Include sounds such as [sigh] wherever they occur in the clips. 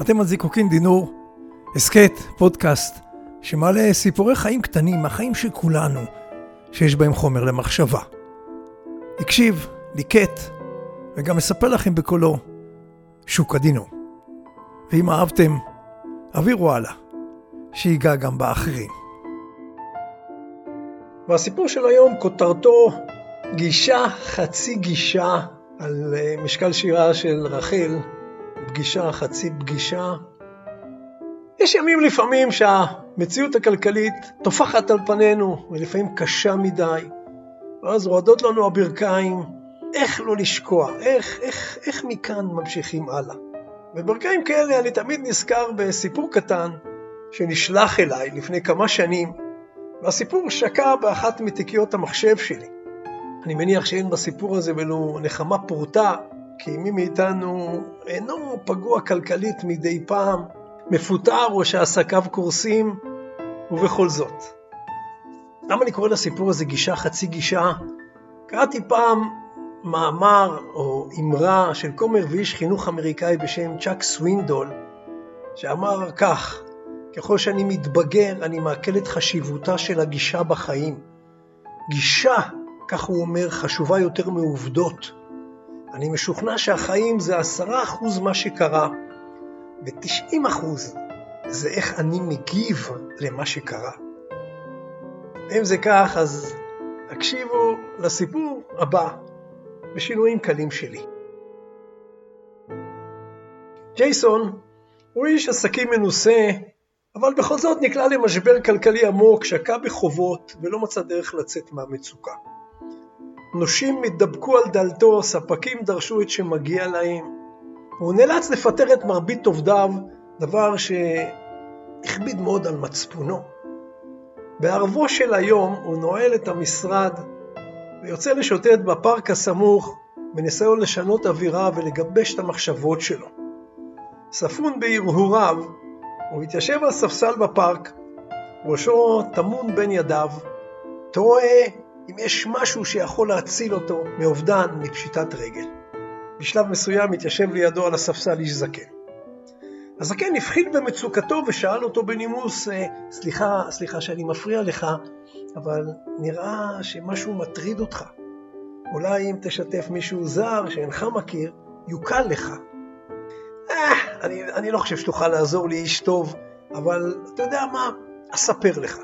אתם על זיקוקין דינור, הסכת, פודקאסט, שמעלה סיפורי חיים קטנים מהחיים של כולנו, שיש בהם חומר למחשבה. הקשיב, ליקט, וגם אספר לכם בקולו, שוק הדינור. ואם אהבתם, העבירו הלאה, שיגע גם באחרים. והסיפור של היום כותרתו גישה חצי גישה על אה, משקל שירה של רחל, פגישה חצי פגישה. יש ימים לפעמים שהמציאות הכלכלית טופחת על פנינו, ולפעמים קשה מדי, ואז רועדות לנו הברכיים, איך לא לשקוע, איך, איך, איך מכאן ממשיכים הלאה. בברכיים כאלה אני תמיד נזכר בסיפור קטן שנשלח אליי לפני כמה שנים, והסיפור שקע באחת מתיקיות המחשב שלי. אני מניח שאין בסיפור הזה ולו נחמה פורתא, כי מי מאיתנו אינו פגוע כלכלית מדי פעם, מפוטר או שעסקיו קורסים, ובכל זאת. למה אני קורא לסיפור הזה גישה חצי גישה? קראתי פעם מאמר או אמרה של כומר ואיש חינוך אמריקאי בשם צ'אק סווינדול, שאמר כך: ככל שאני מתבגר, אני מעכל את חשיבותה של הגישה בחיים. גישה, כך הוא אומר, חשובה יותר מעובדות. אני משוכנע שהחיים זה עשרה אחוז מה שקרה, ותשעים אחוז זה איך אני מגיב למה שקרה. אם זה כך, אז הקשיבו לסיפור הבא, בשינויים קלים שלי. ג'ייסון הוא איש עסקים מנוסה אבל בכל זאת נקלע למשבר כלכלי עמוק, שקע בחובות ולא מצא דרך לצאת מהמצוקה. נושים התדבקו על דלתו, ספקים דרשו את שמגיע להם. הוא נאלץ לפטר את מרבית עובדיו, דבר שהכביד מאוד על מצפונו. בערבו של היום הוא נועל את המשרד ויוצא לשוטט בפארק הסמוך בניסיון לשנות אווירה ולגבש את המחשבות שלו. ספון בהרהוריו, הוא התיישב על ספסל בפארק, ראשו טמון בין ידיו, תוהה אם יש משהו שיכול להציל אותו מאובדן, מפשיטת רגל. בשלב מסוים התיישב לידו על הספסל איש זקן. הזקן הבחין במצוקתו ושאל אותו בנימוס, אה, סליחה, סליחה שאני מפריע לך, אבל נראה שמשהו מטריד אותך. אולי אם תשתף מישהו זר שאינך מכיר, יוקל לך. אה, אני, אני לא חושב שתוכל לעזור לי, איש טוב, אבל אתה יודע מה? אספר לך.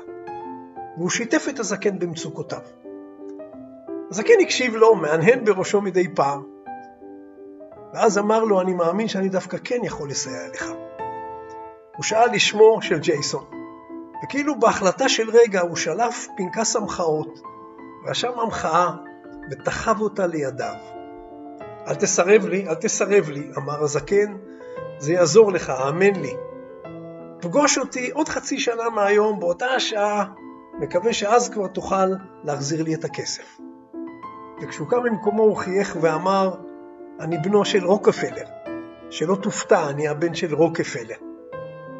והוא שיתף את הזקן במצוקותיו. הזקן הקשיב לו, מהנהן בראשו מדי פעם, ואז אמר לו, אני מאמין שאני דווקא כן יכול לסייע לך. הוא שאל לשמו של ג'ייסון, וכאילו בהחלטה של רגע הוא שלף פנקס המחאות, רשם המחאה ותחב אותה לידיו. אל תסרב לי, אל תסרב לי, אמר הזקן, זה יעזור לך, האמן לי. פגוש אותי עוד חצי שנה מהיום, באותה השעה, מקווה שאז כבר תוכל להחזיר לי את הכסף. וכשהוא קם ממקומו הוא חייך ואמר, אני בנו של רוקפלר. שלא תופתע, אני הבן של רוקפלר.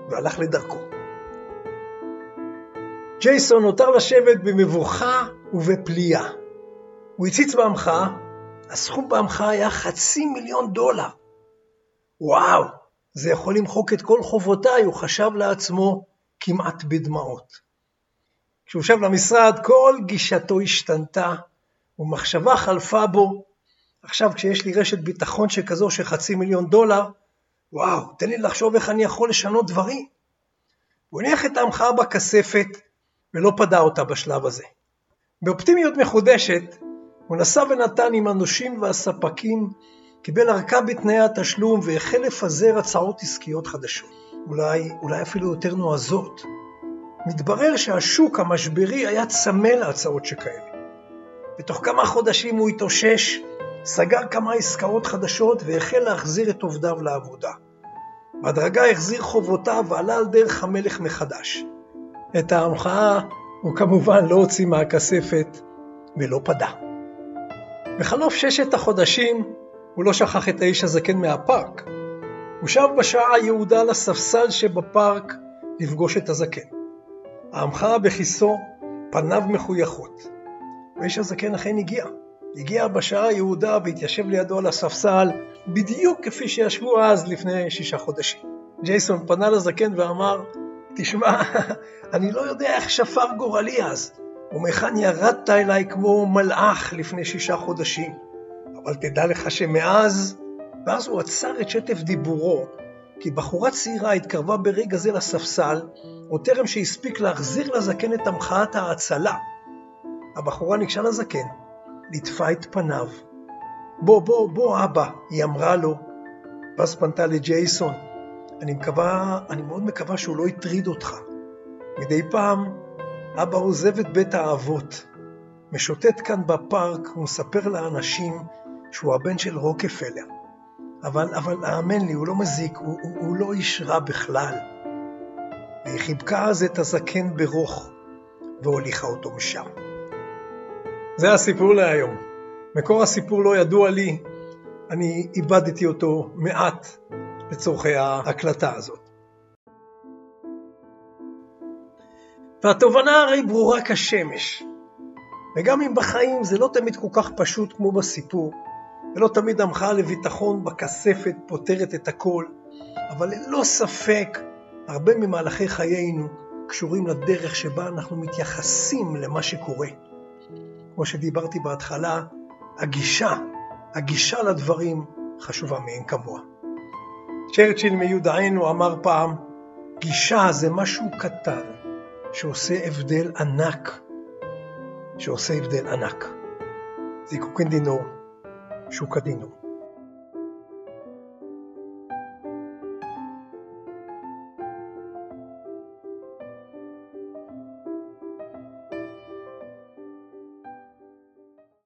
והלך לדרכו. ג'ייסון נותר לשבת במבוכה ובפליאה. הוא הציץ בהמחאה, הסכום בהמחאה היה חצי מיליון דולר. וואו, זה יכול למחוק את כל חובותיי, הוא חשב לעצמו כמעט בדמעות. כשהוא שב למשרד, כל גישתו השתנתה, ומחשבה חלפה בו, עכשיו כשיש לי רשת ביטחון שכזו של חצי מיליון דולר, וואו, תן לי לחשוב איך אני יכול לשנות דברים. הוא הניח את ההמחאה בכספת ולא פדה אותה בשלב הזה. באופטימיות מחודשת, הוא נסע ונתן עם הנושים והספקים, קיבל ארכה בתנאי התשלום והחל לפזר הצעות עסקיות חדשות. אולי, אולי אפילו יותר נועזות. מתברר שהשוק המשברי היה צמא להצעות שכאלה. בתוך כמה חודשים הוא התאושש, סגר כמה עסקאות חדשות והחל להחזיר את עובדיו לעבודה. בהדרגה החזיר חובותיו ועלה על דרך המלך מחדש. את ההמחאה הוא כמובן לא הוציא מהכספת ולא פדה. בחלוף ששת החודשים הוא לא שכח את האיש הזקן מהפארק. הוא שב בשעה היעודה לספסל שבפארק לפגוש את הזקן. ההמחאה בכיסו, פניו מחויכות. והאיש הזקן אכן הגיע. הגיע בשעה היעודה והתיישב לידו על הספסל, בדיוק כפי שישבו אז לפני שישה חודשים. ג'ייסון פנה לזקן ואמר, תשמע, [laughs] אני לא יודע איך שפר גורלי אז, ומהיכן ירדת אליי כמו מלאך לפני שישה חודשים. אבל תדע לך שמאז, ואז הוא עצר את שטף דיבורו, כי בחורה צעירה התקרבה ברגע זה לספסל, עוד טרם שהספיק להחזיר לזקן את המחאת ההצלה. הבחורה ניגשה לזקן, ליטפה את פניו. בוא, בוא, בוא, אבא, היא אמרה לו. ואז פנתה לג'ייסון, אני מקווה, אני מאוד מקווה שהוא לא הטריד אותך. מדי פעם אבא עוזב את בית האבות, משוטט כאן בפארק ומספר לאנשים שהוא הבן של רוקפלר. אבל, אבל האמן לי, הוא לא מזיק, הוא, הוא, הוא לא איש רע בכלל. והיא חיבקה אז את הזקן ברוך והוליכה אותו משם. זה הסיפור להיום. מקור הסיפור לא ידוע לי, אני איבדתי אותו מעט לצורכי ההקלטה הזאת. והתובנה הרי ברורה כשמש. וגם אם בחיים זה לא תמיד כל כך פשוט כמו בסיפור, ולא תמיד המחאה לביטחון בכספת פותרת את הכל, אבל ללא ספק הרבה ממהלכי חיינו קשורים לדרך שבה אנחנו מתייחסים למה שקורה. כמו שדיברתי בהתחלה, הגישה, הגישה לדברים חשובה מאין כמוה. צ'רצ'יל מיודענו אמר פעם, גישה זה משהו קטן שעושה הבדל ענק, שעושה הבדל ענק. זיקוקין דינו, שוקדינו.